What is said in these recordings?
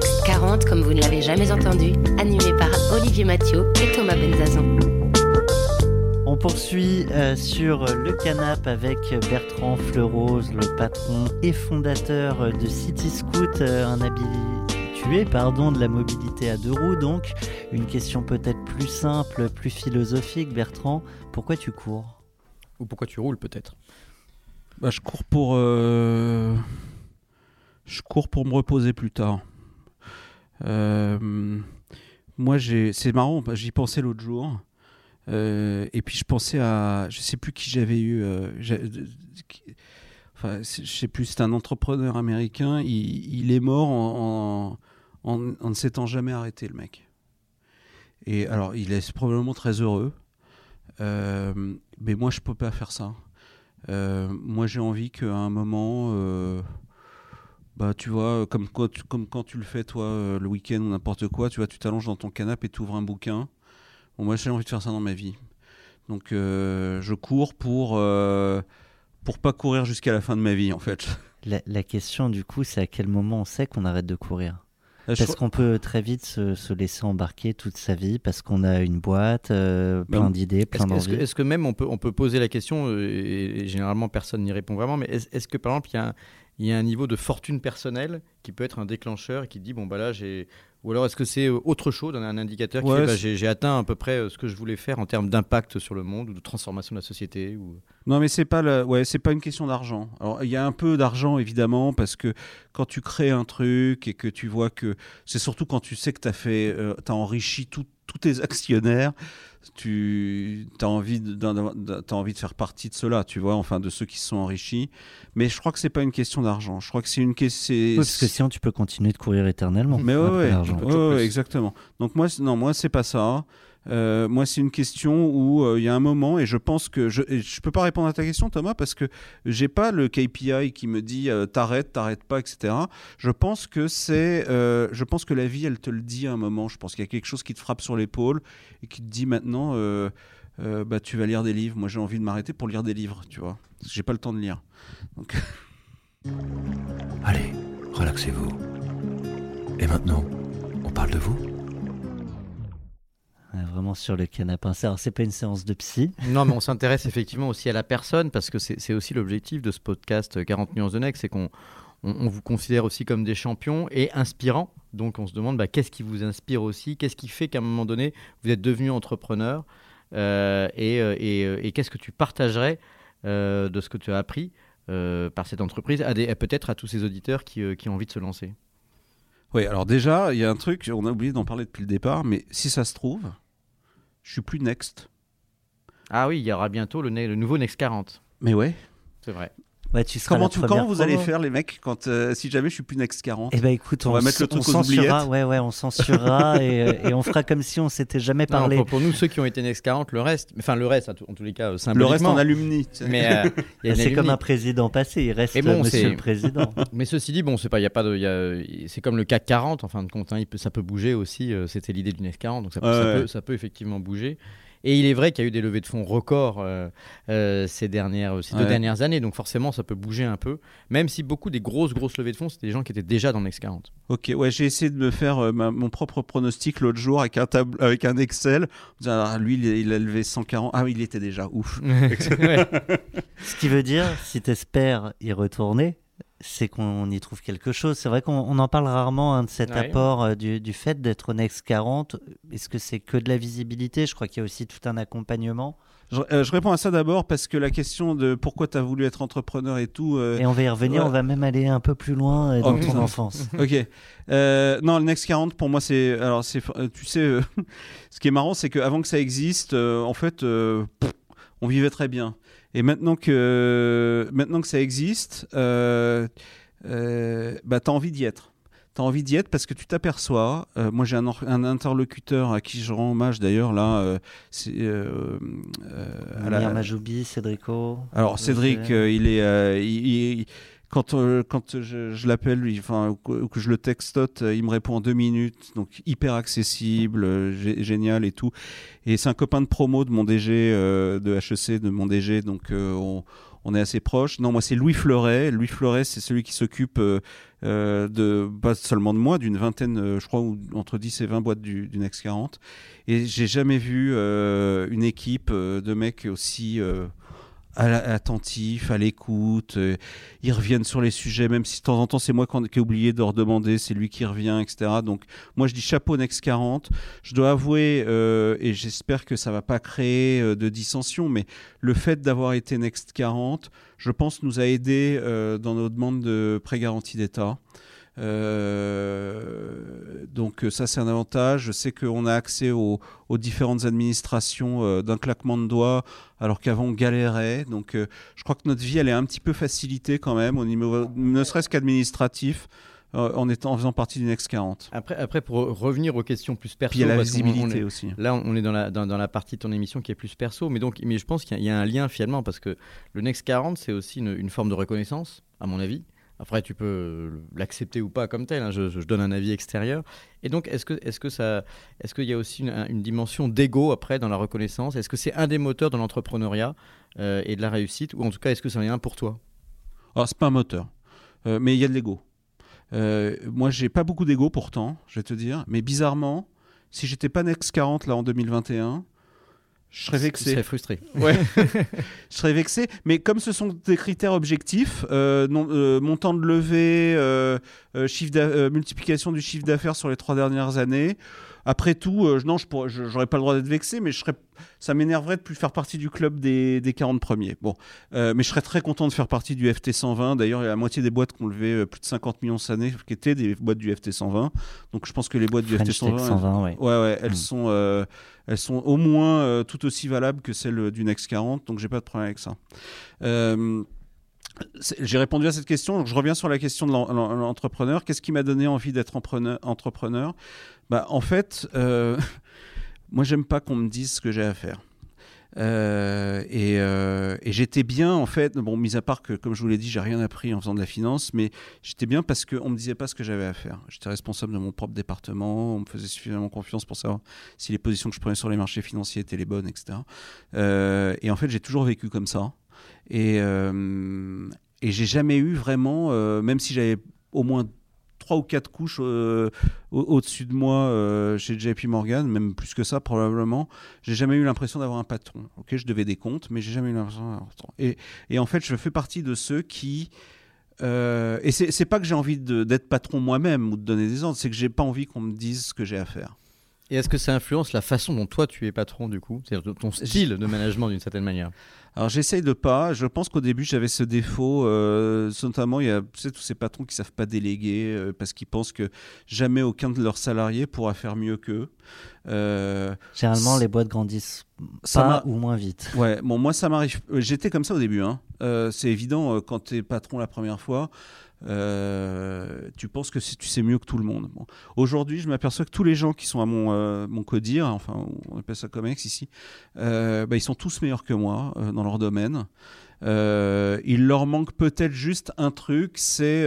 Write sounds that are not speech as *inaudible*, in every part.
Le Next 40 comme vous ne l'avez jamais entendu, animé par Olivier Mathieu et Thomas Benzazon. On poursuit euh, sur le canap avec Bertrand Fleurose, le patron et fondateur de City Scoot, euh, un habitué pardon, de la mobilité à deux roues. Donc, une question peut-être plus simple, plus philosophique. Bertrand, pourquoi tu cours? Ou pourquoi tu roules peut-être? Bah, je cours pour. euh, Je cours pour me reposer plus tard. Euh, Moi. C'est marrant, j'y pensais l'autre jour. Euh, et puis je pensais à. Je sais plus qui j'avais eu. euh, qui- Enfin, je sais plus, c'est un entrepreneur américain. Il, est mort en, ne s'étant jamais arrêté, le mec. Et alors, il est probablement très heureux. Mais moi, je peux pas faire ça. Moi, j'ai envie qu'à un moment, bah, tu vois, comme quand tu, comme quand tu le fais, toi, euh, le week-end ou n'importe quoi, tu vois, tu t'allonges dans ton canapé et tu ouvres un bouquin. Bon, moi, j'ai envie de faire ça dans ma vie. Donc, euh, je cours pour, euh, pour pas courir jusqu'à la fin de ma vie, en fait. *laughs* la, la question du coup, c'est à quel moment on sait qu'on arrête de courir? Là, Parce qu'on peut très vite se, se laisser embarquer toute sa vie parce qu'on a une boîte, euh, Ben, plein d'idées, plein que, est-ce que- d'envies. est-ce que même on peut, on peut poser la question, euh, et, et généralement personne n'y répond vraiment, mais est-ce, est-ce que par exemple il y, a un, il y a un niveau de fortune personnelle qui peut être un déclencheur et qui dit bon bah là j'ai. Ou alors est-ce que c'est euh, autre chose, un, un indicateur qui Ouais, bah, j'ai, atteint à peu près euh, ce que je voulais faire en termes d'impact sur le monde ou de transformation de la société ou... Non, mais c'est pas ouais, c'est pas une question d'argent. Alors il y a un peu d'argent évidemment parce que quand tu crées un truc et que tu vois que c'est surtout quand tu sais que tu as fait, euh, enrichi tout- tous tes actionnaires, tu as envie de, t'as envie de faire partie de ceux-là, tu vois, enfin de ceux qui se sont enrichis. Mais je crois que c'est pas une question d'argent. Je crois que c'est une question. Parce que sinon, tu peux continuer de courir éternellement. Mais ouais, ouais, exactement. Donc moi, non, moi c'est pas ça. Euh, moi, c'est une question où euh, il y a un moment et je pense que je, je peux pas répondre à ta question, Thomas, parce que j'ai pas le KPI qui me dit euh, t'arrêtes, t'arrêtes pas, etc. Je pense que c'est, euh, je pense que la vie, elle te le dit à un moment. Je pense qu'il y a quelque chose qui te frappe sur l'épaule et qui te dit maintenant, bah tu vas lire des livres. Moi, j'ai envie de m'arrêter pour lire des livres, tu vois. Parce que j'ai pas le temps de lire. *laughs* Allez, relaxez-vous. Et maintenant, on parle de vous? Vraiment sur le canapé. Alors, c'est pas une séance de psy. Non, mais on *laughs* s'intéresse effectivement aussi à la personne parce que c'est aussi l'objectif de ce podcast euh, 40 nuances de Next, c'est qu'on on, on vous considère aussi comme des champions et inspirants. Donc on se demande bah, qu'est-ce qui vous inspire aussi, qu'est-ce qui fait qu'à un moment donné vous êtes devenu entrepreneur? Euh, et, euh, et, euh, et qu'est-ce que tu partagerais euh, de ce que tu as appris euh, par cette entreprise à des- à peut-être à tous ces auditeurs qui, euh, qui ont envie de se lancer? Oui, alors déjà, il y a un truc, on a oublié d'en parler depuis le départ, mais si ça se trouve, je suis plus next. Ah oui, il y aura bientôt le, le nouveau Next 40. Mais ouais. C'est vrai. Tu seras Comment, tu, comment vous allez faire, les mecs, quand, euh, si jamais je suis plus next 40 Eh ben écoute, On on, va mettre le on truc aux censurera. Ouais, ouais, on censurera *laughs* et, euh, et on fera comme si on s'était jamais Non, parlé. pour, pour nous, ceux qui ont été Next 40, le reste, enfin le reste, en tous les cas, euh, Le reste symboliquement. en alumni. tu sais. Mais euh, Ah, une c'est comme un président passé, il reste bon, Monsieur le Président. *laughs* Mais ceci dit, bon, c'est pas, il y a pas de, c'est comme le CAC 40 en fin de compte, hein, il peut, ça peut bouger aussi. euh, C'était l'idée du Next 40, donc ça, peut- Ouais, ça ouais. peut, ça peut effectivement bouger. Et il est vrai qu'il y a eu des levées de fonds records euh, euh, ces dernières, ces deux dernières années, donc forcément ça peut bouger un peu. Même si beaucoup des grosses grosses levées de fonds, c'était des gens qui étaient déjà dans le Next 40. Ok, ouais, j'ai essayé de me faire euh, ma- mon propre pronostic l'autre jour avec un, tab- avec un Excel. Ah, lui, il, il a levé 140. Ah oui, il était déjà ouf. *laughs* *laughs* Ce qui veut dire, si tu espères y retourner, c'est qu'on y trouve quelque chose. C'est vrai qu'on on en parle rarement hein, de cet Ouais. apport euh, du, du fait d'être au Next 40. Est-ce que c'est que de la visibilité? Je crois qu'il y a aussi tout un accompagnement. Je, euh, je réponds à ça d'abord parce que la question de pourquoi tu as voulu être entrepreneur et tout. euh, Et on va y revenir, ouais. on va même aller un peu plus loin euh, Oh, dans ton enfance. *laughs* Ok. Euh, non, le Next 40, pour moi, c'est. Alors, c'est. Tu sais, euh, *laughs* ce qui est marrant, c'est qu'avant que ça existe, euh, en fait, euh, pff, on vivait très bien. Et maintenant que, maintenant que ça existe, euh, euh, bah, tu as envie d'y être. tu as envie d'y être parce que tu t'aperçois. euh, moi, j'ai un, interlocuteur à qui je rends hommage d'ailleurs, là. c'est, la- Amir Majoubi, Cédrico. alors Cédric, il est, il- il- quand euh, quand je, l'appelle, ou que, je le textote, euh, il me répond en deux minutes, donc hyper accessible, euh, gé- génial et tout. Et c'est un copain de promo de mon DG de HEC, de mon DG, donc on, est assez proches. Non, moi c'est Louis Fleuret. Louis Fleuret, c'est celui qui s'occupe de pas seulement de moi, d'une vingtaine, je crois, ou entre 10 et 20 boîtes du, du Next 40. Et j'ai jamais vu une équipe de mecs aussi attentifs, à l'écoute. euh, ils reviennent sur les sujets, même si de temps en temps c'est moi qui ai oublié de leur demander, c'est lui qui revient, etc. Donc moi je dis chapeau Next 40. Je dois avouer, euh, et j'espère que ça va pas créer euh, de dissension, mais le fait d'avoir été Next 40, je pense, nous a aidé euh, dans nos demandes de prêt garantie d'État. Euh, donc euh, ça c'est un avantage. Je sais qu'on a accès aux, aux différentes administrations euh, d'un claquement de doigts, alors qu'avant on galérait. Donc euh, je crois que notre vie elle est un petit peu facilitée quand même au niveau, ne serait-ce qu'administratif, en étant en faisant partie du Next 40. Après, après, pour revenir aux questions plus perso, Puis il y a la on visibilité est- aussi. Là, on est dans la, dans, dans la partie de ton émission qui est plus perso, mais, donc, mais je pense qu'il y, a- il y a un lien finalement, parce que le Next 40, c'est aussi une, une forme de reconnaissance, à mon avis. Après, tu peux l'accepter ou pas comme tel, hein, je, donne un avis extérieur. Et donc, est-ce que, est-ce que ça, est-ce qu'il y a aussi une, dimension d'ego après dans la reconnaissance? Est-ce que c'est un des moteurs de l'entrepreneuriat euh, et de la réussite, ou en tout cas, est-ce que c'en est un pour toi? Alors, c'est pas un moteur, Euh, mais il y a de l'ego. Euh, moi, j'ai pas beaucoup d'ego pourtant, je vais te dire, mais bizarrement, si j'étais pas Next 40 là en 2021, je serais vexé. serais frustré. Ouais. *laughs* je serais vexé. Mais comme ce sont des critères objectifs, euh, non- euh, montant de levée, euh, euh, chiffre euh, multiplication du chiffre d'affaires sur les trois dernières années, après tout, euh, non, je j'aurais pas le droit d'être vexé, mais je serais, ça m'énerverait de plus faire partie du club des, des 40 premiers. Bon, Euh, mais je serais très content de faire partie du FT 120. D'ailleurs, il y a la moitié des boîtes qui ont levé euh, plus de 50 millions cette année, qui étaient des boîtes du FT 120. Donc je pense que les boîtes du FT French Tech 120, 120, ouais. Ouais, ouais, elles Mm. sont, euh, elles sont au moins tout aussi valables que celles du Next 40, donc j'ai pas de problème avec ça. Euh, j'ai répondu à cette question, donc je reviens sur la question de l'en- l'en- l'entrepreneur. Qu'est-ce qui m'a donné envie d'être entrepreneur bah, En fait, euh, *laughs* moi j'aime pas qu'on me dise ce que j'ai à faire. Euh, et euh, et j'étais bien en fait, bon, mis à part que, comme je vous l'ai dit, j'ai rien appris en faisant de la finance, mais j'étais bien parce qu'on me disait pas ce que j'avais à faire. J'étais responsable de mon propre département, on me faisait suffisamment confiance pour savoir si les positions que je prenais sur les marchés financiers étaient les bonnes, etc. Euh, et en fait, j'ai toujours vécu comme ça. Et, euh, et j'ai jamais eu vraiment, euh, même si j'avais au moins trois ou quatre couches euh, au- au-dessus de moi euh, chez JP Morgan, même plus que ça probablement, j'ai jamais eu l'impression d'avoir un patron. Ok, je devais des comptes, mais j'ai jamais eu l'impression d'avoir un patron. Et, et en fait, je fais partie de ceux qui euh, et c'est pas que j'ai envie d'être patron moi-même ou de donner des ordres, c'est que j'ai pas envie qu'on me dise ce que j'ai à faire. Et est-ce que ça influence la façon dont toi tu es patron du coup? C'est-à-dire ton style de management d'une certaine manière Alors j'essaye de pas. Je pense qu'au début j'avais ce défaut, euh, notamment il y a tu sais, tous ces patrons qui savent pas déléguer euh, parce qu'ils pensent que jamais aucun de leurs salariés pourra faire mieux qu'eux. Euh, Généralement, les boîtes grandissent ça pas ou moins vite. Ouais, bon moi ça m'arrive. euh, J'étais comme ça au début. Hein. Euh, c'est évident euh, quand tu es patron la première fois. Euh, tu penses que tu sais mieux que tout le monde. Bon. Aujourd'hui, je m'aperçois que tous les gens qui sont à mon, euh, mon codir, enfin, on appelle ça COMEX ici, euh, bah, ils sont tous meilleurs que moi dans leur domaine. Il leur manque peut-être juste un truc, c'est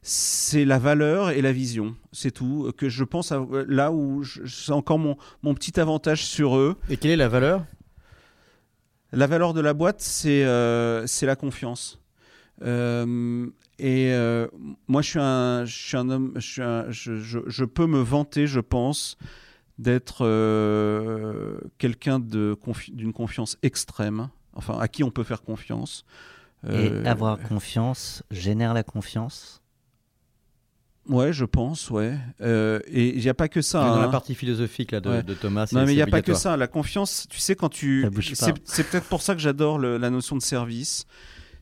c'est la valeur et la vision. C'est tout. Que je pense à, là où c'est encore mon, mon petit avantage sur eux. Et quelle est la valeur? La valeur de la boîte, c'est c'est la confiance. Euh, et euh, moi, je suis un, je suis un homme, je, suis un- je, je- je peux me vanter, je pense, d'être euh, quelqu'un confi- d'une confiance extrême, enfin, à qui on peut faire confiance. Et Euh, avoir confiance génère la confiance? Ouais, je pense, ouais. Euh, et il n'y a pas que ça. Dans la hein. partie philosophique là, de, Ouais. de Thomas. Non, mais il n'y a pas que ça. La confiance, tu sais, quand tu. Ça bouge pas. C'est peut-être pour ça que j'adore la notion de service.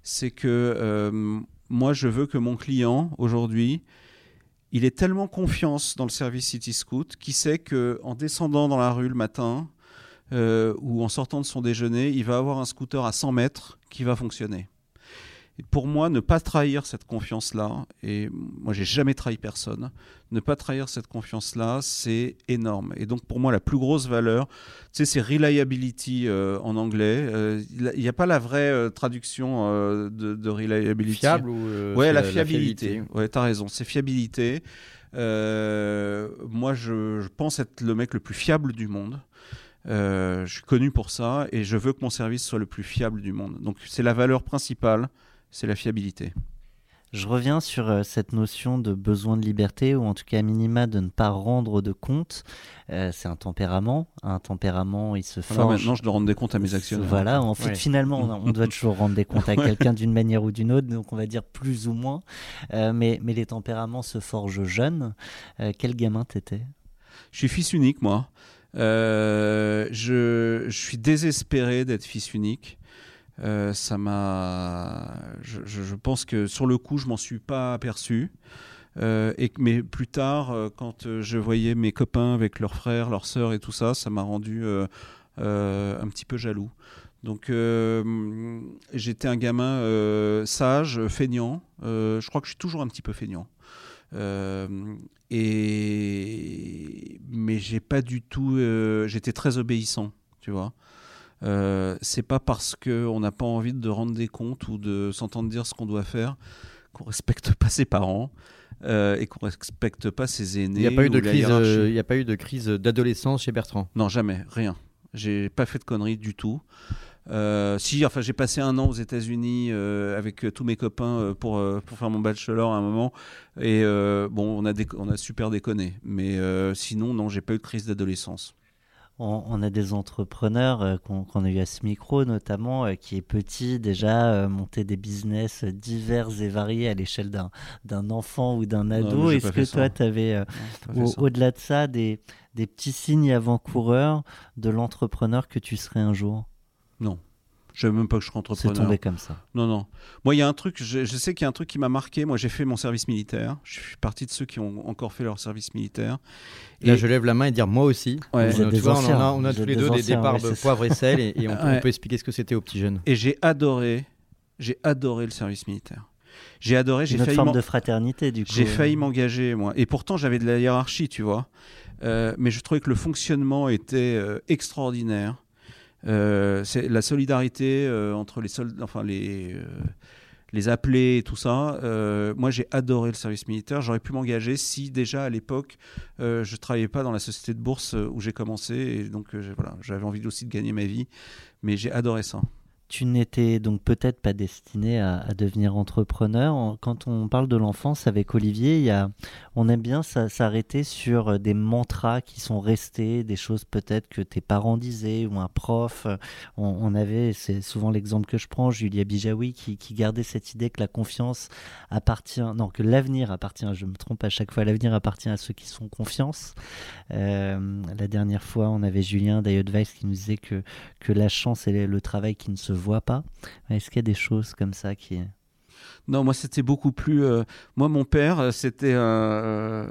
C'est que euh, moi, je veux que mon client, aujourd'hui, il ait tellement confiance dans le service City Scoot qu'il sait qu'en descendant dans la rue le matin euh, ou en sortant de son déjeuner, il va avoir un scooter à 100 mètres qui va fonctionner. Pour moi, ne pas trahir cette confiance-là, et moi j'ai jamais trahi personne, ne pas trahir cette confiance-là, c'est énorme. Et donc pour moi, la plus grosse valeur, tu sais, c'est reliability euh, en anglais. Euh, Il n'y a pas la vraie euh, traduction de, de reliability. Fiable ou Ouais, la fiabilité. fiabilité ouais, t'as raison, c'est fiabilité. Moi, je, je pense être le mec le plus fiable du monde. Euh, je suis connu pour ça et je veux que mon service soit le plus fiable du monde. Donc, c'est la valeur principale, c'est la fiabilité. Je reviens sur euh, cette notion de besoin de liberté, ou en tout cas à minima de ne pas rendre de compte. Euh, c'est un tempérament. Un tempérament, il se forge. maintenant, je dois rendre des comptes à mes actionnaires. Voilà, en fait, Ouais. finalement, on, on doit toujours rendre des comptes à *laughs* Ouais. quelqu'un d'une manière ou d'une autre, donc on va dire plus ou moins. Euh, mais, mais les tempéraments se forgent jeunes. Euh, quel gamin t'étais? Je suis fils unique, moi. Euh, je, je suis désespéré d'être fils unique. Euh, ça m'a. Je, pense que sur le coup, je m'en suis pas aperçu. Euh, et mais plus tard, euh, quand je voyais mes copains avec leurs frères, leurs sœurs et tout ça, ça m'a rendu un petit peu jaloux. Donc j'étais un gamin sage, feignant. Je crois que je suis toujours un petit peu feignant. Et mais j'ai pas du tout. J'étais très obéissant, tu vois. Euh, c'est pas parce que on n'a pas envie de rendre des comptes ou de s'entendre dire ce qu'on doit faire qu'on respecte pas ses parents euh, et qu'on respecte pas ses aînés. Il n'y a pas eu de crise, euh, y a pas eu de crise d'adolescence chez Bertrand? Non, jamais, rien. J'ai pas fait de conneries du tout. Euh, si, enfin, j'ai passé un an aux États-Unis euh, avec euh, tous mes copains pour, pour faire mon bachelor à un moment. Et bon, on a, on a super déconné. Mais sinon, non, j'ai pas eu de crise d'adolescence. On, on a des entrepreneurs euh, qu'on a eu à ce micro notamment, euh, qui est petit déjà, euh, monter des business divers et variés à l'échelle d'un d'un enfant ou d'un ado. Est-ce que toi, tu avais Au-. Au-delà de ça, des, des petits signes avant-coureurs de l'entrepreneur que tu serais un jour? Je savais même pas que je suis C'est entrepreneur. tombé comme ça. Non, non. Moi, il y a un truc, je, je sais qu'il y a un truc qui m'a marqué. Moi, j'ai fait mon service militaire. Je suis partie de ceux qui ont encore fait leur service militaire. Là, Et- je lève la main et dire moi aussi. Ouais. Vous êtes des vois, on, a, on a vous tous les deux des anciens, départs ouais, de c'est poivre et sel et, et on, *laughs* peut- Ouais. on peut expliquer ce que c'était aux petits jeunes. Et j'ai adoré, j'ai adoré le service militaire. J'ai adoré, j'ai failli forme de fraternité, du coup. J'ai failli m'engager, moi. Et pourtant, j'avais de la hiérarchie, tu vois. Euh, mais je trouvais que le fonctionnement était euh, extraordinaire. Euh, c'est la solidarité euh, entre les soldats, enfin les, euh, les appelés et tout ça. Moi, j'ai adoré le service militaire. J'aurais pu m'engager si déjà à l'époque, euh, je travaillais pas dans la société de bourse où j'ai commencé. Et donc, voilà, j'avais envie aussi de gagner ma vie. Mais j'ai adoré ça. Tu n'étais donc peut-être pas destiné à, devenir entrepreneur. En- Quand on parle de l'enfance avec Olivier, il y a, on aime bien s'a- s'arrêter sur euh, des mantras qui sont restés, des choses peut-être que tes parents disaient ou un prof. On, avait, c'est souvent l'exemple que je prends, Julia Bijawi qui, qui gardait cette idée que la confiance appartient, non, que l'avenir appartient, je me trompe à chaque fois, l'avenir appartient à ceux qui sont confiance. Euh, la dernière fois, on avait Julien d'Ayodvice qui nous disait que que la chance et le travail qui ne se voient pas. Est-ce qu'il y a des choses comme ça qui... Non, moi c'était beaucoup plus. euh, moi, mon père, euh, c'était euh,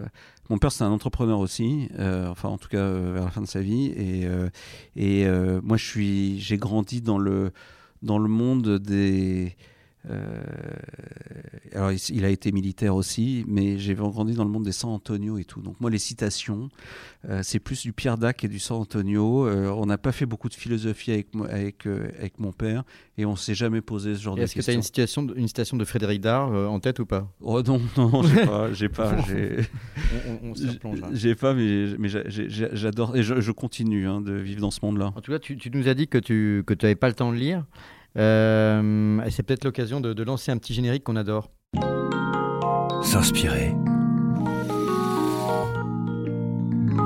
mon père, c'est un entrepreneur aussi. enfin, en tout cas, vers la fin de sa vie. Et, et moi, je suis. J'ai grandi dans le dans le monde des. Euh, alors, il, a été militaire aussi, mais j'ai grandi dans le monde des San Antonio et tout. Donc, moi, les citations, euh, c'est plus du Pierre Dac et du San Antonio. Euh, on n'a pas fait beaucoup de philosophie avec, mo- avec, euh, avec mon père et on s'est jamais posé ce genre de Est-ce que tu as questions. une citation, de- une citation de Frédéric Dard euh, en tête ou pas? Oh non, non, j'ai pas, j'ai pas, *laughs* j'ai, On, on- on s'y replonge, là. j'ai pas, mais, j'adore et je, je continue hein, de vivre dans ce monde-là. En tout cas, tu, tu nous as dit que tu que n'avais pas le temps de lire. Euh, et c'est peut-être l'occasion de, de lancer un petit générique qu'on adore. S'inspirer.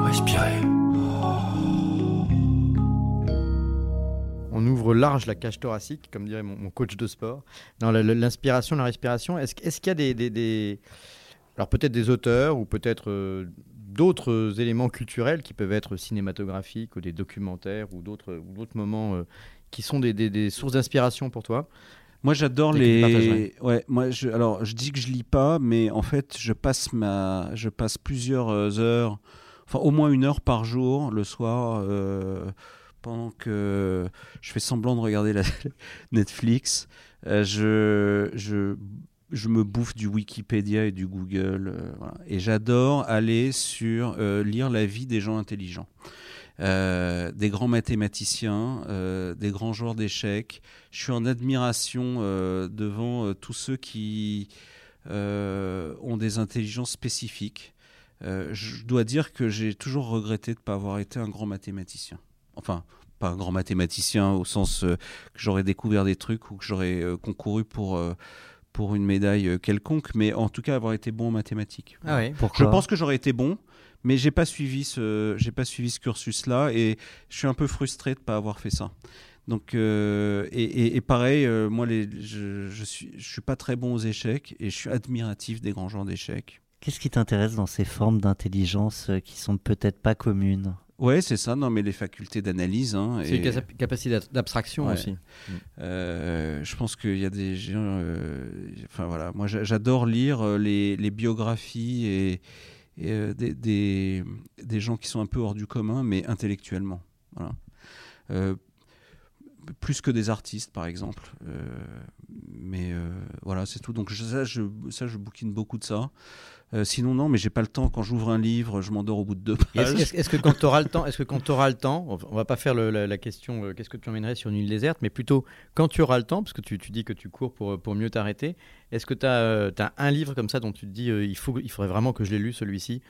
Respirer. On ouvre large la cage thoracique, comme dirait mon, mon coach de sport. Dans l'inspiration, la respiration, est-ce qu'il y a des, des- des- alors peut-être des auteurs ou peut-être euh, d'autres éléments culturels qui peuvent être cinématographiques ou des documentaires ou d'autres ou d'autres moments euh, qui sont des, des- des sources d'inspiration pour toi Moi, j'adore les. Ouais, moi, je, alors, je dis que je lis pas, mais en fait, je passe ma, je passe plusieurs euh, heures, enfin, au moins une heure par jour, le soir, euh, pendant que je fais semblant de regarder la *laughs* Netflix. Euh, je, je, je me bouffe du Wikipédia et du Google. euh, voilà. Et j'adore aller sur lire la vie des gens intelligents. Euh, des grands mathématiciens, euh, des grands joueurs d'échecs. Je suis en admiration euh, devant euh, tous ceux qui euh, ont des intelligences spécifiques. Euh, je dois dire que j'ai toujours regretté de ne pas avoir été un grand mathématicien. Enfin, pas un grand mathématicien au sens euh, que j'aurais découvert des trucs ou que j'aurais euh, concouru pour, euh, pour une médaille quelconque, mais en tout cas avoir été bon en mathématiques. Ah oui. Pourquoi? Je pense que j'aurais été bon, mais j'ai pas suivi ce, j'ai pas suivi ce cursus-là et je suis un peu frustré de pas avoir fait ça. Donc euh, et, et- et pareil, euh, moi les, je, je suis, je suis pas très bon aux échecs et je suis admiratif des grands joueurs d'échecs. Qu'est-ce qui t'intéresse dans ces formes d'intelligence euh, qui sont peut-être pas communes? Ouais, c'est ça. Non, mais les facultés d'analyse. Hein, C'est et, une capa- capacité d'ab- d'abstraction Ouais. aussi. euh, je pense qu'il y a des gens. euh, enfin voilà, moi j'a- j'adore lire les, les biographies et, et, euh, des, des, gens qui sont un peu hors du commun, mais intellectuellement. Voilà. Euh, plus que des artistes, par exemple. Euh, mais voilà, c'est tout. Donc ça, je, ça, je bouquine beaucoup de ça. Euh, sinon, non, mais j'ai pas le temps. Quand j'ouvre un livre, je m'endors au bout de deux Est-ce que quand *laughs* tu auras le temps, est-ce que quand tu auras le temps, on va- pas faire le- la, la question euh, qu'est-ce que tu emmènerais sur une île déserte, mais plutôt quand tu auras le temps, parce que tu, tu dis que tu cours pour, pour mieux t'arrêter, est-ce que tu as, un livre comme ça dont tu te dis euh, il, faut, il faudrait vraiment que je l'ai lu celui-ci?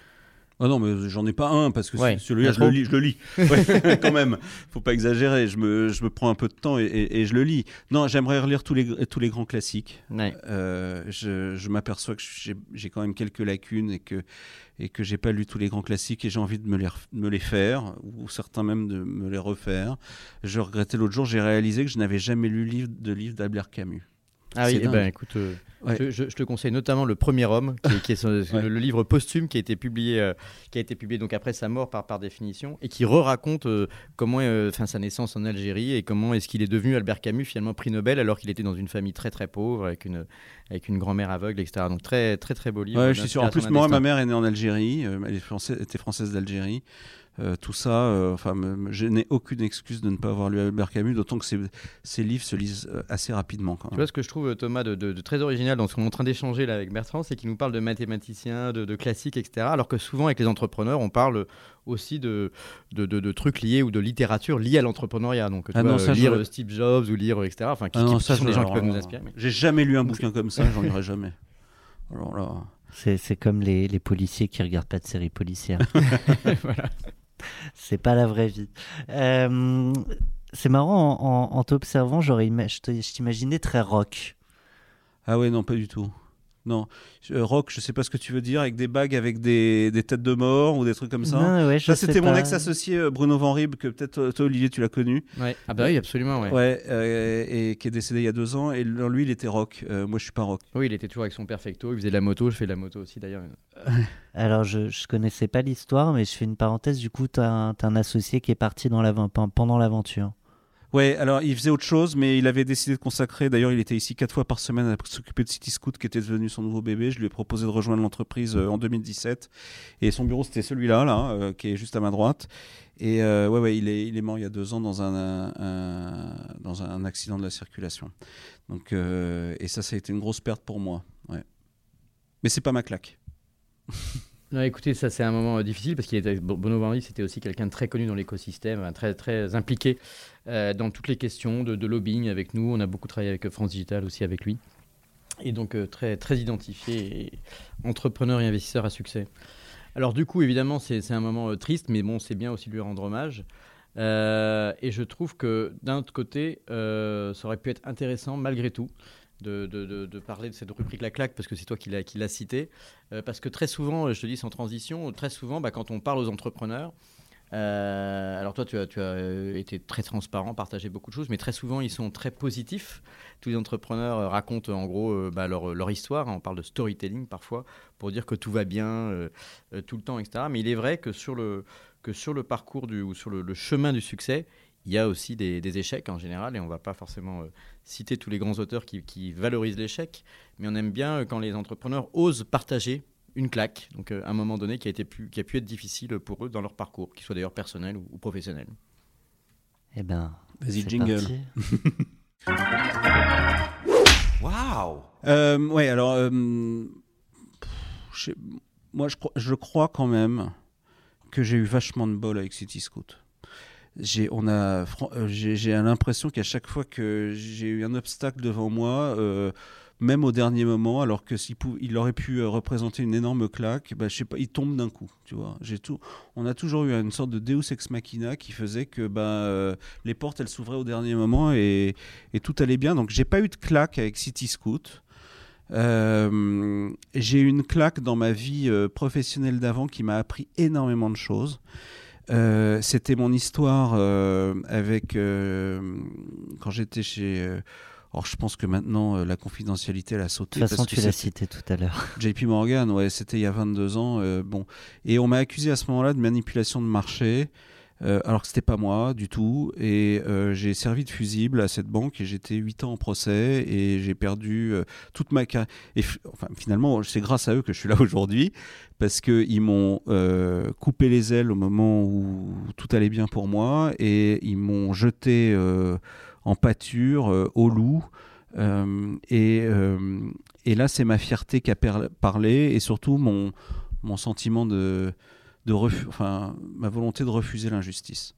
Ah non, mais j'en ai pas un parce que Ouais, celui-là, je le trop. lis. Je le lis. *laughs* Ouais, *laughs* quand même. Faut pas exagérer. Je me, je me prends un peu de temps et, et- et je le lis. Non, j'aimerais relire tous les, tous les grands classiques. Ouais. Euh, je je m'aperçois que j'ai quand même quelques lacunes et que et que j'ai pas lu tous les grands classiques et j'ai envie de me les, me les faire ou certains même de me les refaire. Je regrettais l'autre jour, j'ai réalisé que je n'avais jamais lu livre, de livre d'Albert Camus. Ah oui, eh ben, écoute, euh, Ouais. je, je- je te conseille notamment Le Premier Homme, qui est, qui est son- *laughs* Ouais. le, le livre posthume qui a été publié, euh, qui a été publié donc après sa mort par, par définition, et qui re-raconte euh, comment, euh, enfin, sa naissance en Algérie et comment est-ce qu'il est devenu Albert Camus, finalement prix Nobel, alors qu'il était dans une famille très très pauvre, avec une, avec une grand-mère aveugle, etc. Donc très très très beau livre. Ouais, je suis sûr. En plus, moi, ma mère est née en Algérie. euh, elle est française, était française d'Algérie. Euh, tout ça, euh, enfin, je n'ai aucune excuse de ne pas avoir lu Albert Camus, d'autant que ces, ces livres se lisent euh, assez rapidement. Quand Tu même. vois ce que je trouve Thomas de, de- de très original dans ce qu'on est en train d'échanger là avec Bertrand, c'est qu'il nous parle de mathématiciens, de, de classiques, etc. Alors que souvent avec les entrepreneurs, on parle aussi de, de, de- de trucs liés ou de littérature liée à l'entrepreneuriat. Donc tu Ah vois, non, ça, euh, lire je- Steve Jobs ou lire etc. Enfin, qui, Ah non, qui- qui ça, sont des gens qui peuvent nous inspirer. mais- J'ai jamais lu un bouquin comme ça, j'en lirai jamais. Alors là, C'est c'est comme les, les policiers qui regardent pas de séries policières. *laughs* *laughs* *laughs* Voilà. C'est pas la vraie vie. Euh, c'est marrant, en, en- t'observant, je t'imaginais très rock. ah ouais, non, pas du tout. Non, Je- rock, je sais pas ce que tu veux dire, avec des bagues, avec des, des têtes de mort ou des trucs comme ça. Non, ouais, je Ça, c'était mon ex-associé euh, Bruno Van Rib, que peut-être toi, toi, Olivier, tu l'as connu. Ouais. Ah bah oui, absolument. Ouais. Ouais, euh, et qui est décédé il y a deux ans. Et lui, il était rock. Euh, moi, je suis pas rock. Oui, il était toujours avec son perfecto. Il faisait de la moto. Je fais de la moto aussi d'ailleurs. *laughs* Alors, je, je connaissais pas l'histoire, mais je fais une parenthèse. Du coup, t'as un, t'as un associé qui est parti dans pendant l'aventure. Ouais, alors il faisait autre chose, mais il avait décidé de consacrer. D'ailleurs, il était ici quatre fois par semaine à s'occuper de City Scoot, qui était devenu son nouveau bébé. Je lui ai proposé de rejoindre l'entreprise euh, en 2017. Et son bureau, c'était celui-là, là, euh, qui est juste à ma droite. Et euh, ouais, ouais, il est, il est mort il y a deux ans dans un, un- un- dans un accident de la circulation. Donc, euh, et ça, ça a été une grosse perte pour moi. Ouais. Mais c'est pas ma claque. *laughs* Non, écoutez, ça c'est un moment euh, difficile parce qu'il était Bon- Bono Van Rij, c'était aussi quelqu'un de très connu dans l'écosystème, hein, très très impliqué euh, dans toutes les questions de, lobbying avec nous. On a beaucoup travaillé avec euh, France Digital aussi avec lui, et donc très très identifié, entrepreneur et investisseur à succès. Alors du coup, évidemment, c'est un moment triste, mais bon, c'est bien aussi de lui rendre hommage. Et je trouve que d'un autre côté, ça aurait pu être intéressant malgré tout de, de- de- parler de cette rubrique La Claque, parce que c'est toi qui l'as cité. Euh, parce que très souvent, je te dis sans transition, très souvent, bah, quand on parle aux entrepreneurs, euh, alors toi, tu as, tu as euh, été très transparent, partagé beaucoup de choses, mais très souvent, ils sont très positifs. Tous les entrepreneurs racontent en gros bah, leur, leur histoire. On parle de storytelling parfois pour dire que tout va bien tout le temps, etc. Mais il est vrai que sur le, que sur le parcours du, ou sur le chemin du succès, il y a aussi des, des échecs en général, et on ne va pas forcément euh, citer tous les grands auteurs qui, qui valorisent l'échec, mais on aime bien euh, quand les entrepreneurs osent partager une claque, donc euh, un moment donné qui a, été pu, qui a pu être difficile pour eux dans leur parcours, qu'il soit d'ailleurs personnel ou, ou professionnel. Eh ben, Vas-y, jingle. *laughs* Waouh ouais, alors, euh, je moi, je, crois- je crois quand même que j'ai eu vachement de bol avec City Scoot. J'ai, on a, euh, j'ai, l'impression qu'à chaque fois que j'ai eu un obstacle devant moi, euh, même au dernier moment, alors que s'il il aurait pu euh, représenter une énorme claque, bah, je sais pas, il tombe d'un coup, tu vois. J'ai tout, on a toujours eu une sorte de Deus ex machina qui faisait que bah, les portes elles s'ouvraient au dernier moment et, et tout allait bien. Donc j'ai pas eu de claque avec City Scoot. J'ai eu une claque dans ma vie professionnelle d'avant qui m'a appris énormément de choses. Euh, C'était mon histoire euh, avec euh, quand j'étais chez. euh, Or, je pense que maintenant, euh, la confidentialité, elle a sauté. De toute façon, tu l'as cité tout à l'heure. *laughs* JP Morgan, ouais, c'était il y a 22 ans. euh, bon, et on m'a accusé à ce moment-là de manipulation de marché, euh, alors que c'était pas moi du tout. Et euh, j'ai servi de fusible à cette banque et j'étais 8 ans en procès et j'ai perdu euh, toute ma carrière. Et enfin, finalement, c'est grâce à eux que je suis là *laughs* aujourd'hui parce que ils m'ont coupé les ailes au moment où tout allait bien pour moi et ils m'ont jeté en pâture au loup. Et, et là, c'est ma fierté qui a parlé et surtout mon, mon sentiment de, de refu- enfin, ma volonté de refuser l'injustice.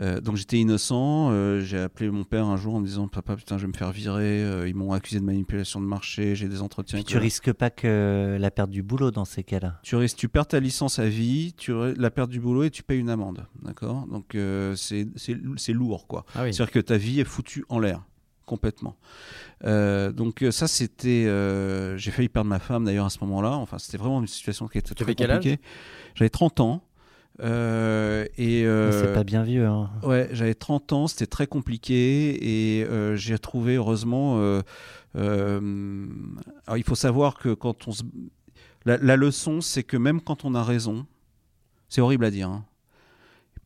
Euh, donc j'étais innocent, euh, j'ai appelé mon père un jour en me disant papa putain je vais me faire virer, euh, ils m'ont accusé de manipulation de marché, j'ai des entretiens. Puis tu risques pas que la perte du boulot dans ces cas-là. tu risques, tu perds ta licence à vie, tu la perte du boulot et tu payes une amende, d'accord? Donc euh, c'est c'est c'est lourd quoi. Ah oui. C'est-à-dire que ta vie est foutue en l'air, complètement. Euh, donc euh, ça, c'était... euh, j'ai failli perdre ma femme d'ailleurs à ce moment-là. Enfin, c'était vraiment une situation qui était Tu très compliquée. J'avais 30 ans. Euh, et euh, C'est pas bien vieux. Hein. Ouais, j'avais 30 ans, c'était très compliqué et euh, j'ai trouvé heureusement. euh, euh, alors il faut savoir que quand on se. La, la leçon, c'est que même quand on a raison, c'est horrible à dire. hein.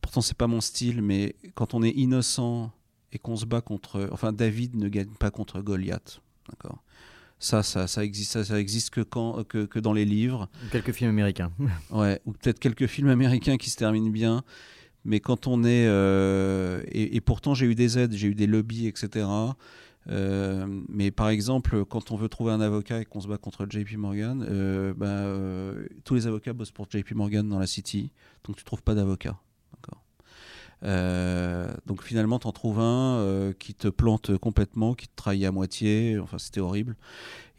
Pourtant, c'est pas mon style, mais quand on est innocent et qu'on se bat contre. Enfin, David ne gagne pas contre Goliath. D'accord? Ça, ça, ça existe, ça, ça existe que, quand, que, que dans les livres. Quelques films américains. *laughs* Ouais, ou peut-être quelques films américains qui se terminent bien. Mais quand on est. euh, et, et pourtant, j'ai eu des aides, j'ai eu des lobbies, etc. Euh, mais par exemple, quand on veut trouver un avocat et qu'on se bat contre JP Morgan, euh, bah, euh, tous les avocats bossent pour JP Morgan dans la City, donc tu trouves pas d'avocat. Euh, donc finalement, tu en trouves un euh, qui te plante complètement, qui te trahit à moitié. Enfin, c'était horrible.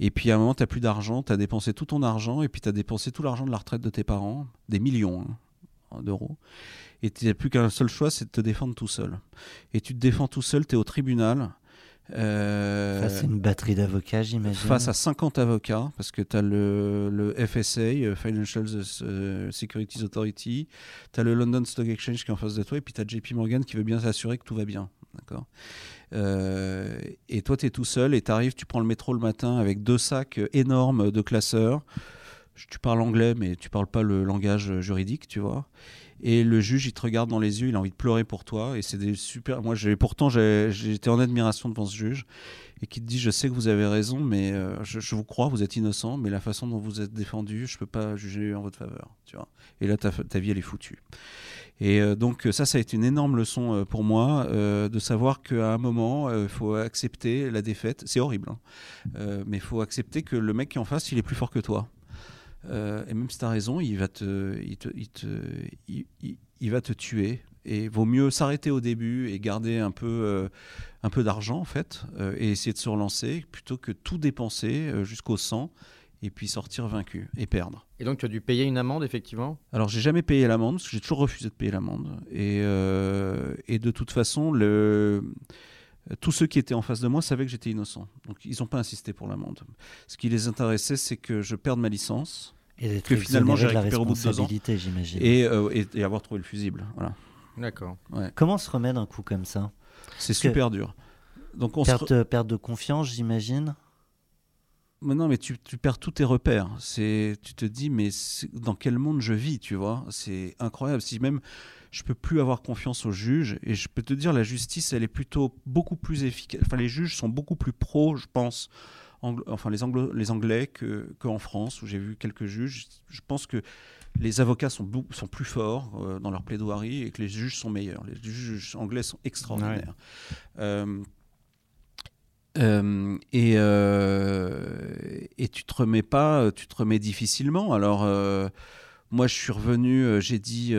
Et puis à un moment, tu n'as plus d'argent, tu as dépensé tout ton argent, et puis tu as dépensé tout l'argent de la retraite de tes parents, des millions hein, d'euros. Et tu n'as plus qu'un seul choix, c'est de te défendre tout seul. Et tu te défends tout seul, tu es au tribunal. Euh, Face à une batterie d'avocats, j'imagine. face à 50 avocats, parce que tu as le, le FSA, euh, Financial euh, Securities Authority, tu as le London Stock Exchange qui est en face de toi, et puis tu as JP Morgan qui veut bien s'assurer que tout va bien. D'accord? Euh, Et toi, tu es tout seul, et tu arrives, tu prends le métro le matin avec deux sacs énormes de classeurs. Tu parles anglais, mais tu parles pas le langage juridique, tu vois. Et le juge, il te regarde dans les yeux, il a envie de pleurer pour toi. Et c'est des super. Moi, pourtant, j'étais en admiration devant ce juge et qui te dit Je sais que vous avez raison, mais euh, je, vous crois, vous êtes innocent, mais la façon dont vous êtes défendu, je peux pas juger en votre faveur. Tu vois. Et là, ta, vie, elle est foutue. Et euh, donc, ça, ça a été une énorme leçon euh, pour moi de savoir qu'à un moment, il faut accepter la défaite. C'est horrible, hein. Mais il faut accepter que le mec qui est en face, il est plus fort que toi. Euh, et même si tu as raison, il va te, il te, il te, il, va te tuer. Et vaut mieux s'arrêter au début et garder un peu, euh, un peu d'argent en fait, euh, et essayer de se relancer plutôt que tout dépenser jusqu'au sang et puis sortir vaincu et perdre. Et donc, tu as dû payer une amende, effectivement? Alors j'ai jamais payé l'amende parce que j'ai toujours refusé de payer l'amende. Et, et de toute façon, le, tous ceux qui étaient en face de moi savaient que j'étais innocent. Donc ils n'ont pas insisté pour l'amende. Ce qui les intéressait, c'est que je perde ma licence Et d'être que finalement, j'ai récupéré au bout de deux ans. responsabilité, j'imagine. et, euh, et, et avoir trouvé le fusible. Voilà. D'accord. Comment se remet d'un coup comme ça? C'est que- super dur. Donc on se re- perte, perte de confiance, j'imagine? Mais non, mais tu, tu perds tous tes repères. C'est, tu te dis, mais dans quel monde je vis, tu vois? C'est incroyable. Si même je peux plus avoir confiance aux juges, et je peux te dire, la justice, elle est plutôt beaucoup plus efficace. Enfin, les juges sont beaucoup plus pros, je pense. Anglo- enfin, les, Anglo- les Anglais que qu'en France, où j'ai vu quelques juges. Je pense que les avocats sont, sont plus forts euh, dans leur plaidoirie et que les juges sont meilleurs. Les juges anglais sont extraordinaires. Euh, Euh, et, et tu te remets pas, tu te remets difficilement. Alors, moi, je suis revenu, j'ai dit,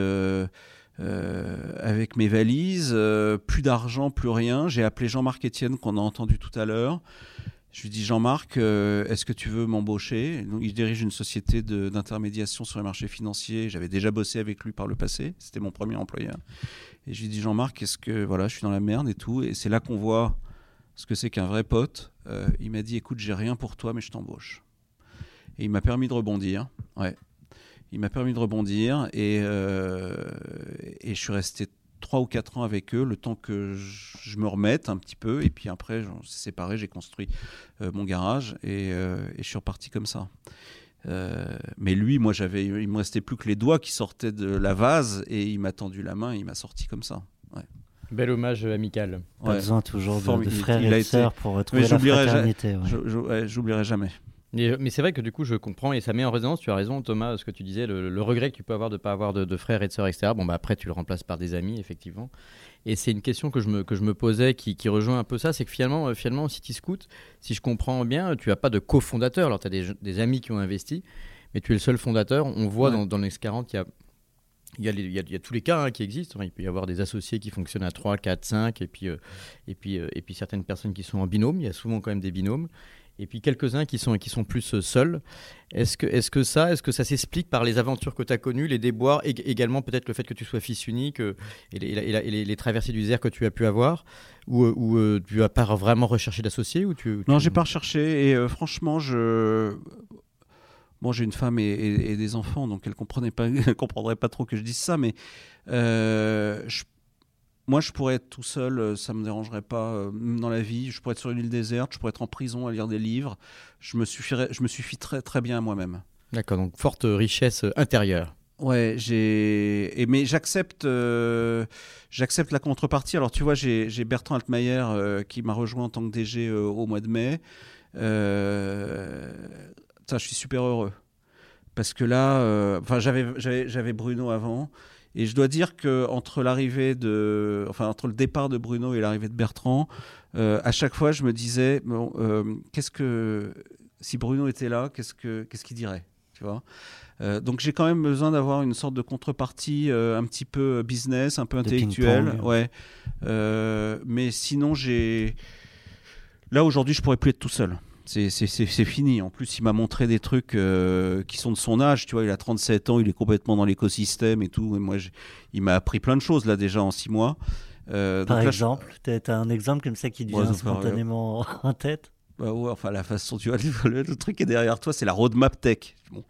avec mes valises, euh, plus d'argent, plus rien. J'ai appelé Jean-Marc Etienne, qu'on a entendu tout à l'heure. Je lui dis, Jean-Marc, euh, est-ce que tu veux m'embaucher? Il dirige une société d'intermédiation sur les marchés financiers. J'avais déjà bossé avec lui par le passé. C'était mon premier employeur. Et je lui dis, Jean-Marc, est-ce que voilà, je suis dans la merde et tout Et c'est là qu'on voit ce que c'est qu'un vrai pote. Euh, il m'a dit, écoute, j'ai rien pour toi, mais je t'embauche. Et il m'a permis de rebondir. Ouais. Il m'a permis de rebondir et, euh, et je suis resté trois ou quatre ans avec eux, le temps que je, je me remette un petit peu. Et puis après, on s'est séparés, j'ai construit euh, mon garage et, euh, et je suis reparti comme ça. Euh, mais lui, moi, j'avais, il me restait plus que les doigts qui sortaient de la vase et il m'a tendu la main, et il m'a sorti comme ça. Bel hommage amical. Pas Ouais. besoin toujours de, de frères Il et a de été- sœurs pour retrouver la fraternité. ouais, j'oublierai jamais. Mais, mais c'est vrai que du coup, je comprends et ça met en résonance. Tu as raison, Thomas, ce que tu disais, le, le regret que tu peux avoir de ne pas avoir de, de frères et de sœurs, etc. Bon, bah après, tu le remplaces par des amis, effectivement. Et c'est une question que je me, que je me posais qui, qui rejoint un peu ça c'est que finalement, euh, finalement, City Scoot, si je comprends bien, tu n'as pas de cofondateur. Alors, tu as des, des amis qui ont investi, mais tu es le seul fondateur. On voit Ouais. dans, dans le X40, il y a. Il y, a les- il y a- il y a tous les cas hein, qui existent. Enfin, il peut y avoir des associés qui fonctionnent à 3, 4, 5, et puis, euh, et, puis, euh, et puis certaines personnes qui sont en binôme. Il y a souvent quand même des binômes. Et puis quelques-uns qui sont, qui sont plus euh, seuls. Est-ce que, est que ça, est-ce que ça s'explique par les aventures que tu as connues, les déboires, et également peut-être le fait que tu sois fils unique euh, et, les, traversées du désert que tu as pu avoir Ou, euh, tu as pas vraiment recherché d'associé ou tu, Non, tu- j'ai pas recherché et franchement, je. Bon, j'ai une femme et, des enfants, donc elle comprenait pas, *laughs* elle comprendrait pas trop que je dise ça, mais moi, je pourrais être tout seul, euh, ça me dérangerait pas, euh, dans la vie. Je pourrais être sur une île déserte, je pourrais être en prison à lire des livres. Je me suffirais, je me suffis très très bien à moi-même. D'accord, donc forte richesse euh, intérieure. Ouais, j'ai. Mais j'accepte, euh, j'accepte la contrepartie. Alors, tu vois, j'ai Bertrand Altmaier euh, qui m'a rejoint en tant que DG euh, au mois de mai. Ça, je suis super heureux parce que là, enfin, j'avais Bruno avant. Et je dois dire que entre l'arrivée de, enfin entre le départ de Bruno et l'arrivée de Bertrand, euh, à chaque fois je me disais, bon, euh, qu'est-ce que si Bruno était là, qu'est-ce que qu'est-ce qu'il dirait, tu vois? Euh, Donc j'ai quand même besoin d'avoir une sorte de contrepartie un petit peu business, un peu intellectuelle, ouais. Mais sinon j'ai, là aujourd'hui je pourrais plus être tout seul. C'est- fini. En plus, il m'a montré des trucs euh, qui sont de son âge. Tu vois, il a 37 ans, il est complètement dans l'écosystème et tout. Et moi, il m'a appris plein de choses là déjà en 6 mois. Euh, Par donc là, je- exemple, tu as un exemple comme ça qui te Ouais, vient spontanément en tête? Bah ouais, enfin la façon, tu vois, *laughs* le, le truc qui est derrière toi, c'est la roadmap tech. Bon,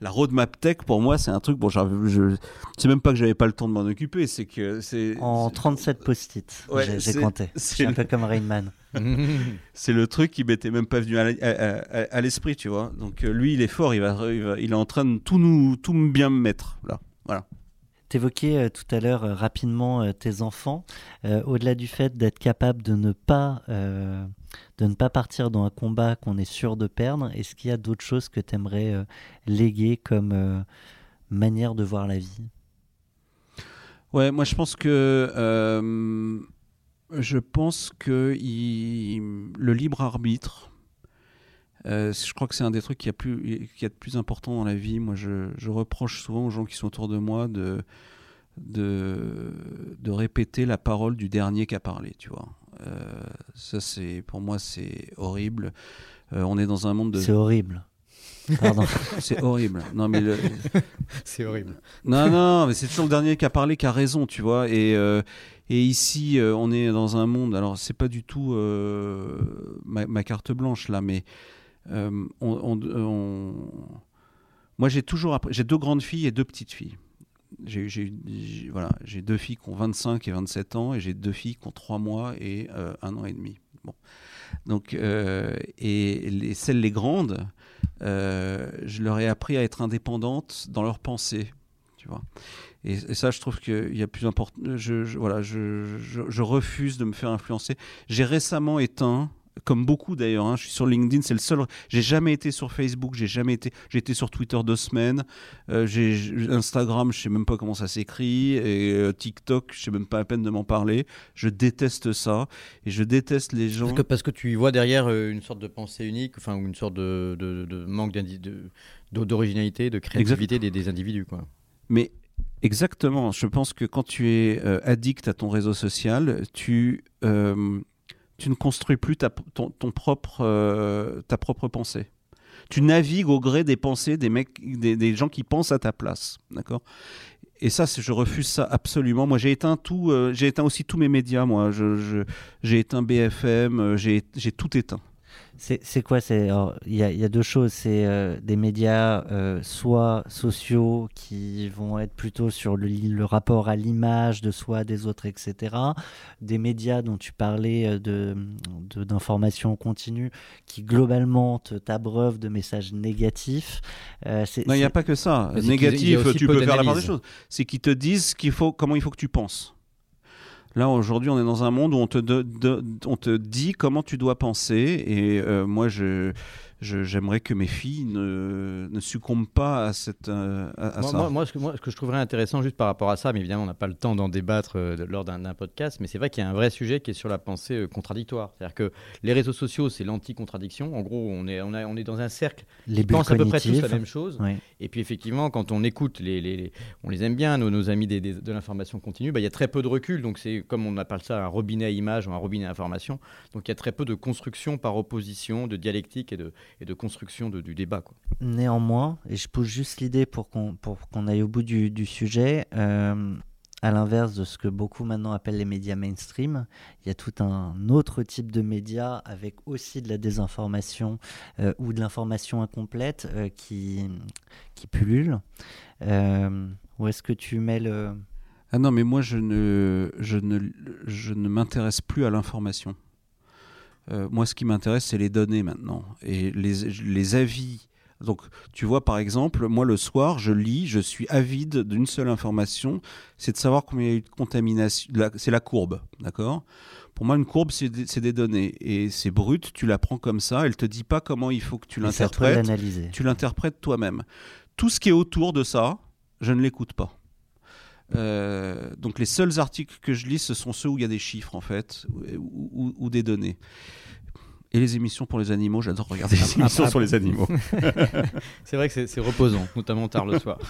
la roadmap tech, pour moi, c'est un truc. Bon, je, c'est même pas que j'avais pas le temps de m'en occuper, c'est que c'est En c'est- 37 post-it, Ouais, j'ai compté. c'est un le- peu comme Rain Man. *laughs* c'est le truc qui m'était même pas venu à, la- à- à- à l'esprit, tu vois. Donc euh, lui, il est fort, il va, il va- il est en train de tout nous, tout bien me mettre là. Voilà. Tu évoquais tout à l'heure euh, rapidement euh, tes enfants. Euh, Au-delà du fait d'être capable de ne, pas, euh, de ne pas partir dans un combat qu'on est sûr de perdre, est-ce qu'il y a d'autres choses que tu aimerais léguer comme euh, manière de voir la vie? Ouais, moi je pense que euh, je pense que le libre arbitre, euh, je crois que c'est un des trucs qui a plus est de plus important dans la vie. Moi, je, reproche souvent aux gens qui sont autour de moi de de, de répéter la parole du dernier qui a parlé. Tu vois, Euh, ça c'est pour moi c'est horrible. Euh, on est dans un monde de C'est horrible. Pardon. *laughs* c'est horrible. Non mais le- *laughs* C'est horrible. non, non, mais c'est toujours le dernier qui a parlé qui a raison, tu vois. Et, euh, et ici, euh, on est dans un monde. Alors, c'est pas du tout euh, ma, ma carte blanche là, mais euh, on, on- on- moi, j'ai toujours appris. J'ai deux grandes filles et deux petites filles. J'ai voilà, deux filles qui ont 25 et 27 ans et j'ai deux filles qui ont 3 mois et euh, un an et demi. Bon. Donc, euh, et les, celles les grandes, euh, je leur ai appris à être indépendantes dans leurs pensées, tu vois. Et, ça, je trouve qu'il y a plus important. Je, voilà, je- je refuse de me faire influencer. J'ai récemment éteint comme beaucoup d'ailleurs. hein. Je suis sur LinkedIn, c'est le seul. J'ai jamais été sur Facebook, j'ai jamais été. J'ai été sur Twitter deux semaines. Euh, j'ai Instagram, je sais même pas comment ça s'écrit, et euh, TikTok, je sais même pas à peine de m'en parler. Je déteste ça, et je déteste les gens. Parce que, parce que tu y vois derrière euh, une sorte de pensée unique, enfin, ou une sorte de, de- de manque de- d'originalité, de créativité des, des individus. Quoi. Mais exactement, je pense que quand tu es euh, addict à ton réseau social, tu, tu ne construis plus ta, ton, propre, euh, ta propre pensée. Tu navigues au gré des pensées des mecs, des, des gens qui pensent à ta place, d'accord? Et ça, je refuse ça absolument. Moi, j'ai éteint tout, euh, j'ai éteint aussi tous mes médias. Moi, j'ai éteint BFM, euh, j'ai tout éteint. C'est quoi Il y, a- il y a deux choses. C'est euh, des médias euh, soit sociaux qui vont être plutôt sur le, le rapport à l'image de soi, des autres, etc. Des médias dont tu parlais euh, de de- d'information continue qui globalement t'abreuvent de messages négatifs. Euh, Non, il n'y a pas que ça. Négatif, tu peu peux faire la part des choses. C'est qu'ils te disent qu'il faut, comment il faut que tu penses. Là, aujourd'hui, on est dans un monde où on te, dit comment tu dois penser. Et euh, moi, je- j'aimerais que mes filles ne, ne succombent pas à, cette, euh, à, à Moi, ça. moi- moi, ce que, moi, ce que je trouverais intéressant juste par rapport à ça, mais évidemment, on n'a pas le temps d'en débattre euh, de- lors d'un d'un podcast, mais c'est vrai qu'il y a un vrai sujet qui est sur la pensée euh, contradictoire. C'est-à-dire que les réseaux sociaux, c'est l'anti-contradiction. En gros, on est, on, a- on est dans un cercle les qui bulles pense à peu près tous la même chose. Oui. Et puis effectivement, quand on écoute, les, les- les- on les aime bien, nos, nos amis des- des- de l'information continue, bah, il y a très peu de recul. Donc c'est comme on appelle ça un robinet à images ou un robinet à information. Donc il y a très peu de construction par opposition, de dialectique et de, et de construction de- du débat. Quoi. Néanmoins, et je pose juste l'idée pour qu'on pour qu'on aille au bout du, du sujet, euh, à l'inverse de ce que beaucoup maintenant appellent les médias mainstream, il y a tout un autre type de médias avec aussi de la désinformation euh, ou de l'information incomplète euh, qui, qui pullule. Euh, où est-ce que tu mets le... Ah non, mais moi, je ne, je ne, je ne m'intéresse plus à l'information. Euh, moi, ce qui m'intéresse, c'est les données maintenant. Et les, les avis. Donc, tu vois, par exemple, moi, le soir, je lis, je suis avide d'une seule information, c'est de savoir combien il y a eu de contamination. C'est la courbe, d'accord? Pour moi, une courbe, c'est des, données. Et c'est brut, tu la prends comme ça, elle te dit pas comment il faut que tu l'interprètes tu l'interprètes toi-même. Tout ce qui est autour de ça, je ne l'écoute pas. Euh, donc les seuls articles que je lis, ce sont ceux où il y a des chiffres en fait, ou, ou- ou des données. Et les émissions pour les animaux, j'adore regarder *laughs* les émissions sur les animaux. *laughs* C'est vrai que c'est- c'est reposant, notamment tard le soir. *laughs*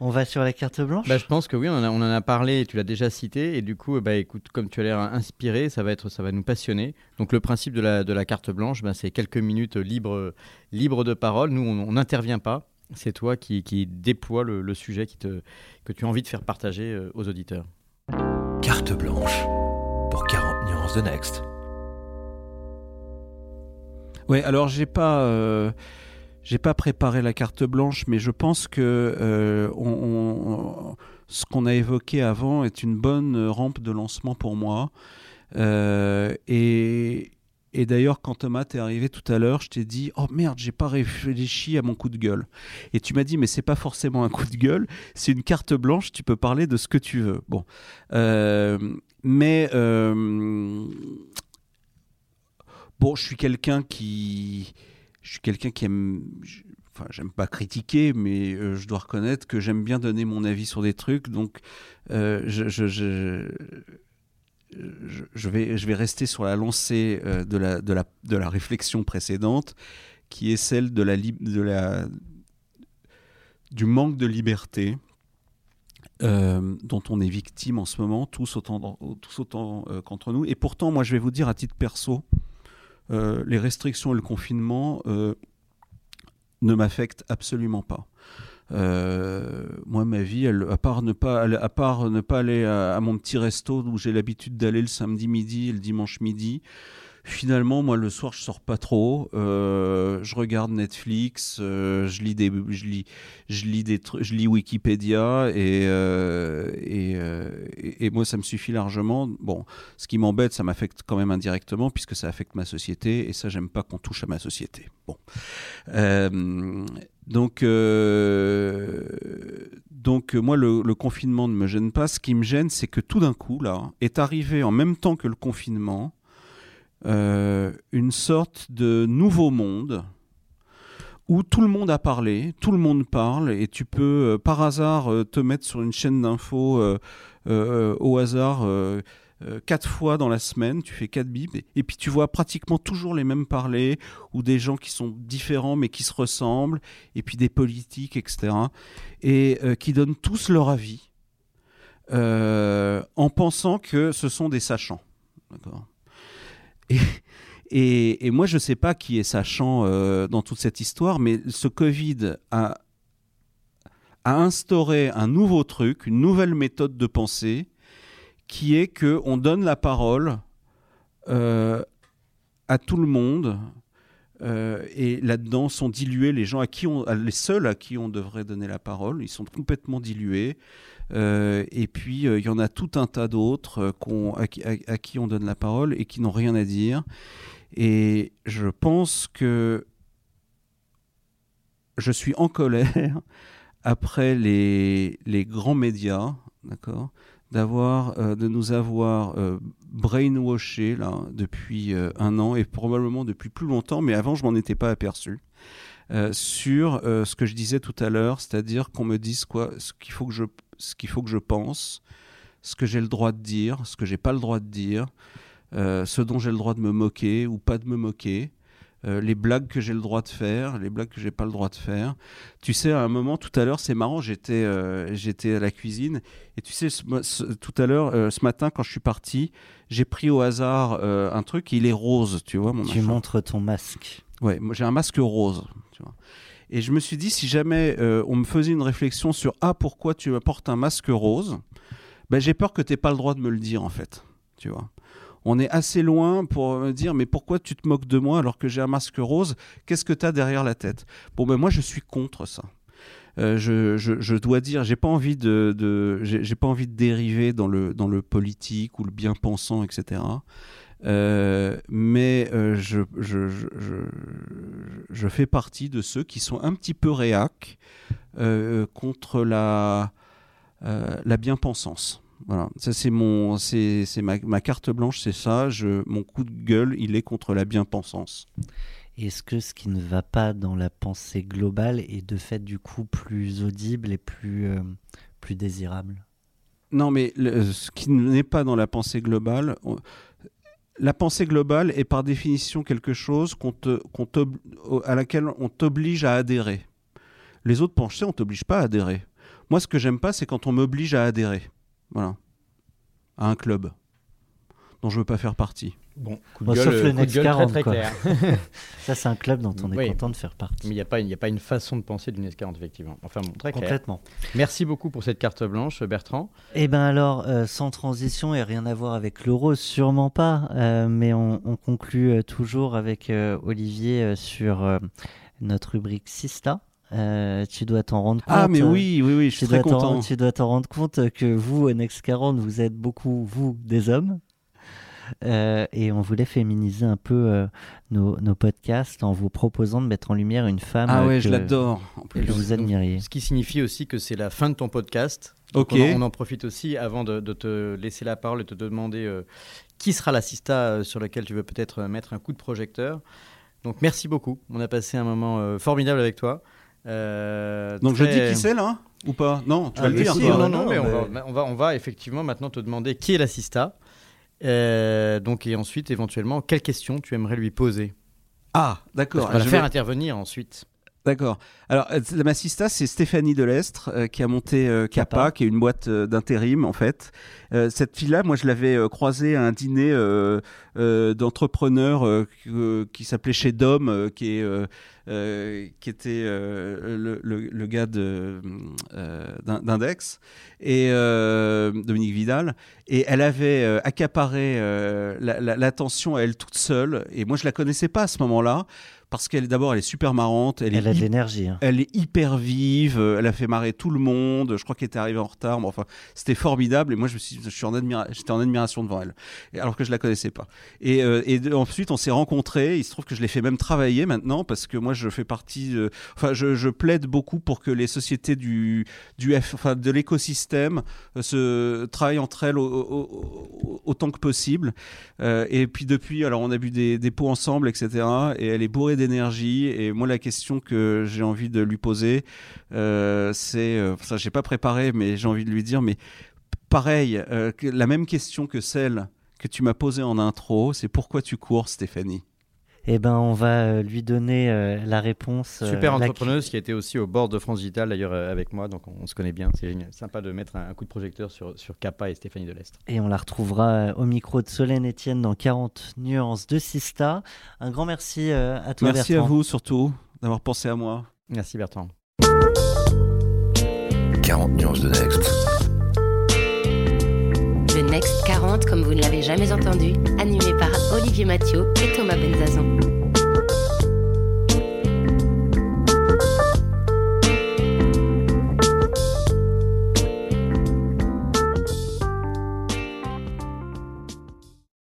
On va sur la carte blanche Bah, je pense que oui, on en a, on en a parlé, tu l'as déjà cité, et du coup, bah, écoute, comme tu as l'air inspiré, ça va, être, ça va nous passionner. Donc le principe de la, de la carte blanche, bah, c'est quelques minutes libres libre de parole. Nous, on n'intervient pas. C'est toi qui, qui déploie le, le sujet qui te, que tu as envie de faire partager euh, aux auditeurs. Carte blanche pour 40 nuances de Next. Ouais, alors j'ai pas, euh, j'ai pas préparé la carte blanche, mais je pense que euh, on- on- ce qu'on a évoqué avant est une bonne rampe de lancement pour moi. Euh, et et d'ailleurs, quand Thomas t'es arrivé tout à l'heure, je t'ai dit oh merde, j'ai pas réfléchi à mon coup de gueule. Et tu m'as dit mais c'est pas forcément un coup de gueule, c'est une carte blanche. Tu peux parler de ce que tu veux. Bon, Euh, mais euh, Bon, je suis quelqu'un qui, je suis quelqu'un qui aime, je- enfin, j'aime pas critiquer, mais euh, je dois reconnaître que j'aime bien donner mon avis sur des trucs. Donc, je, je- vais, je vais rester sur la lancée euh, de la, de la, de la réflexion précédente, qui est celle de la, de la, du manque de liberté. euh, dont on est victime en ce moment, tous autant, euh, qu'entre nous. Et pourtant, moi, je vais vous dire à titre perso, les restrictions et le confinement ne m'affectent absolument pas. Euh, moi, ma vie, à, part ne pas, aller- à part ne pas aller à, à mon petit resto où j'ai l'habitude d'aller le samedi midi et le dimanche midi, finalement, moi, le soir, je sors pas trop. Euh, je regarde Netflix, euh, je lis des, je lis, je lis des, je lis Wikipédia et, euh, et, et- moi, ça me suffit largement. Bon, ce qui m'embête, ça m'affecte quand même indirectement puisque ça affecte ma société et ça, j'aime pas qu'on touche à ma société. Bon, donc, donc moi, le confinement ne me gêne pas. Ce qui me gêne, c'est que tout d'un coup, là, est arrivé en même temps que le confinement euh, une sorte de nouveau monde où tout le monde a parlé, tout le monde parle, et tu peux euh, par hasard euh, te mettre sur une chaîne d'infos au hasard quatre fois dans la semaine, tu fais quatre bibles, et, et puis tu vois pratiquement toujours les mêmes parler, ou des gens qui sont différents mais qui se ressemblent, et puis des politiques, etc., et qui donnent tous leur avis, en pensant que ce sont des sachants. D'accord? Et, moi, je ne sais pas qui est sachant euh, dans toute cette histoire, mais ce Covid a, instauré un nouveau truc, une nouvelle méthode de pensée, qui est que on donne la parole euh, à tout le monde. euh, et là-dedans sont dilués les gens à qui on, les seuls à qui on devrait donner la parole. Ils sont complètement dilués. Euh, et puis euh, il y en a tout un tas d'autres euh, à, qui- on donne la parole et qui n'ont rien à dire. Et je pense que je suis en colère *laughs* après les, les grands médias, d'accord, d'avoir, de nous avoir euh, brainwashé là depuis un an et probablement depuis plus longtemps, mais avant je m'en étais pas aperçu. sur ce que je disais tout à l'heure, c'est-à-dire qu'on me dise quoi, ce qu'il faut que je, ce qu'il faut que je pense, ce que j'ai le droit de dire, ce que j'ai pas le droit de dire, euh, ce dont j'ai le droit de me moquer ou pas de me moquer, euh, les blagues que j'ai le droit de faire, les blagues que j'ai pas le droit de faire. Tu sais, à un moment, tout à l'heure, c'est marrant, j'étais euh, j'étais à la cuisine et tu sais, ce- ce- tout à l'heure, euh, ce matin, quand je suis parti, j'ai pris au hasard un truc, il est rose, tu vois, mon Tu machin. montres ton masque. Ouais, j'ai un masque rose. Tu vois. Et je me suis dit, si jamais euh, on me faisait une réflexion sur Ah, pourquoi tu portes un masque rose ben, J'ai peur que tu n'aies pas le droit de me le dire, en fait. Tu vois. On est assez loin pour me dire Mais pourquoi tu te moques de moi alors que j'ai un masque rose? Qu'est-ce que tu as derrière la tête? Bon, ben moi, je suis contre ça. Euh, je, je- je dois dire, j'ai pas envie de, de j'ai pas envie de dériver dans le dans le politique ou le bien pensant, etc. Euh, mais euh, je, je, je, je- fais partie de ceux qui sont un petit peu réac euh, contre la, la bien-pensance. Voilà, ça c'est mon, c'est c'est ma, ma carte blanche, c'est ça. Je, mon coup de gueule, il est contre la bien-pensance. Est-ce que ce qui ne va pas dans la pensée globale est de fait du coup plus audible et plus, plus désirable? Non, mais le- ce qui n'est pas dans la pensée globale, la pensée globale est par définition quelque chose qu'on te, à laquelle on t'oblige à adhérer. Les autres pensées, on t'oblige pas à adhérer. Moi, ce que j'aime pas, c'est quand on m'oblige à adhérer. Voilà. À un club dont je veux pas faire partie. Bon, coup Bon, sauf le coup de Next gueule 40, très, très quoi. clair. *laughs* Ça, c'est un club dont on est Oui. content de faire partie. Mais il n'y a, pas une- il y a pas une façon de penser d'une S40, effectivement. Enfin, bon, très clair. Complètement. Merci beaucoup pour cette carte blanche, Bertrand. Eh ben alors, euh, sans transition et rien à voir avec l'euro, sûrement pas, euh, mais on, on conclut euh, toujours avec euh, Olivier euh, sur euh, notre rubrique Sista. Euh, tu dois t'en rendre compte. Ah, mais oui, oui, oui, je suis tu très dois, content. tu dois t'en rendre compte que vous, au Next 40, vous êtes beaucoup, vous, des hommes. Euh, et on voulait féminiser un peu euh, nos, nos podcasts en vous proposant de mettre en lumière une femme Ah euh, ouais, que, je l'adore. en plus. que vous admiriez. Ce qui signifie aussi que c'est la fin de ton podcast. Donc Ok. On, en, on en profite aussi avant de, de te laisser la parole et de te demander euh, qui sera l'assista euh, sur lequel tu veux peut-être euh, mettre un coup de projecteur. Donc merci beaucoup. On a passé un moment euh, formidable avec toi. Euh, Donc je dis qui c'est là? Ou pas? Non, tu Ah, vas le mais dire. si. Non, non, non, non, mais, mais- On, va, on, va, on va effectivement maintenant te demander qui est l'assista. Euh, donc et ensuite éventuellement quelles questions tu aimerais lui poser? Ah, d'accord. qu'on va la faire intervenir ensuite. D'accord. Alors, euh, la Massista, c'est Stéphanie Delestre euh, qui a monté euh, Kappa, Kappa. qui est une boîte euh, d'intérim, en fait. Euh, cette fille-là, moi, je l'avais croisée à un dîner euh, euh, d'entrepreneurs euh, qui s'appelait Chez Dom, qui, est, euh, euh, qui était euh, le, le- le gars de, euh, d'In- d'Index, et euh, Dominique Vidal. Et elle avait euh, accaparé euh, la- la- l'attention à elle toute seule. Et moi, je la connaissais pas à ce moment-là parce qu'elle d'abord elle est super marrante, elle, Elle est a de l'énergie. hein. elle est hyper vive, euh, elle a fait marrer tout le monde. Je crois qu'elle était arrivée en retard, mais enfin, c'était formidable. Et moi, je me suis, je suis en admira- j'étais en admiration devant elle, alors que je la connaissais pas. Et, euh, et ensuite, on s'est rencontrés. Il se trouve que je l'ai fait même travailler maintenant parce que moi, je fais partie. Enfin, je, je plaide beaucoup pour que les sociétés du, du F, enfin, de l'écosystème euh, se travaillent entre elles au- au- au- autant que possible. Euh, et puis depuis, alors on a bu des, des pots ensemble, etc. Et elle est bourrée Et moi, la question que j'ai envie de lui poser, euh, c'est, euh, ça, j'ai pas préparé, mais j'ai envie de lui dire, mais pareil, euh, la même question que celle que tu m'as posée en intro, c'est pourquoi tu cours, Stéphanie? Eh ben, on va euh, lui donner euh, la réponse. euh, Super la- entrepreneuse qui a été aussi au bord de France Digital d'ailleurs euh, avec moi, donc on, on se connaît bien. C'est génial. sympa de mettre un, un coup de projecteur sur, sur Kappa et Stéphanie Delest. Et on la retrouvera au micro de Solène Etienne dans 40 nuances de Sista. Un grand merci à toi, Merci à Bertrand. vous surtout d'avoir pensé à moi. Merci Bertrand. 40 nuances de Next. Le Next 40 comme vous ne l'avez jamais entendu, animé Olivier Mathieu et Thomas Benzazan.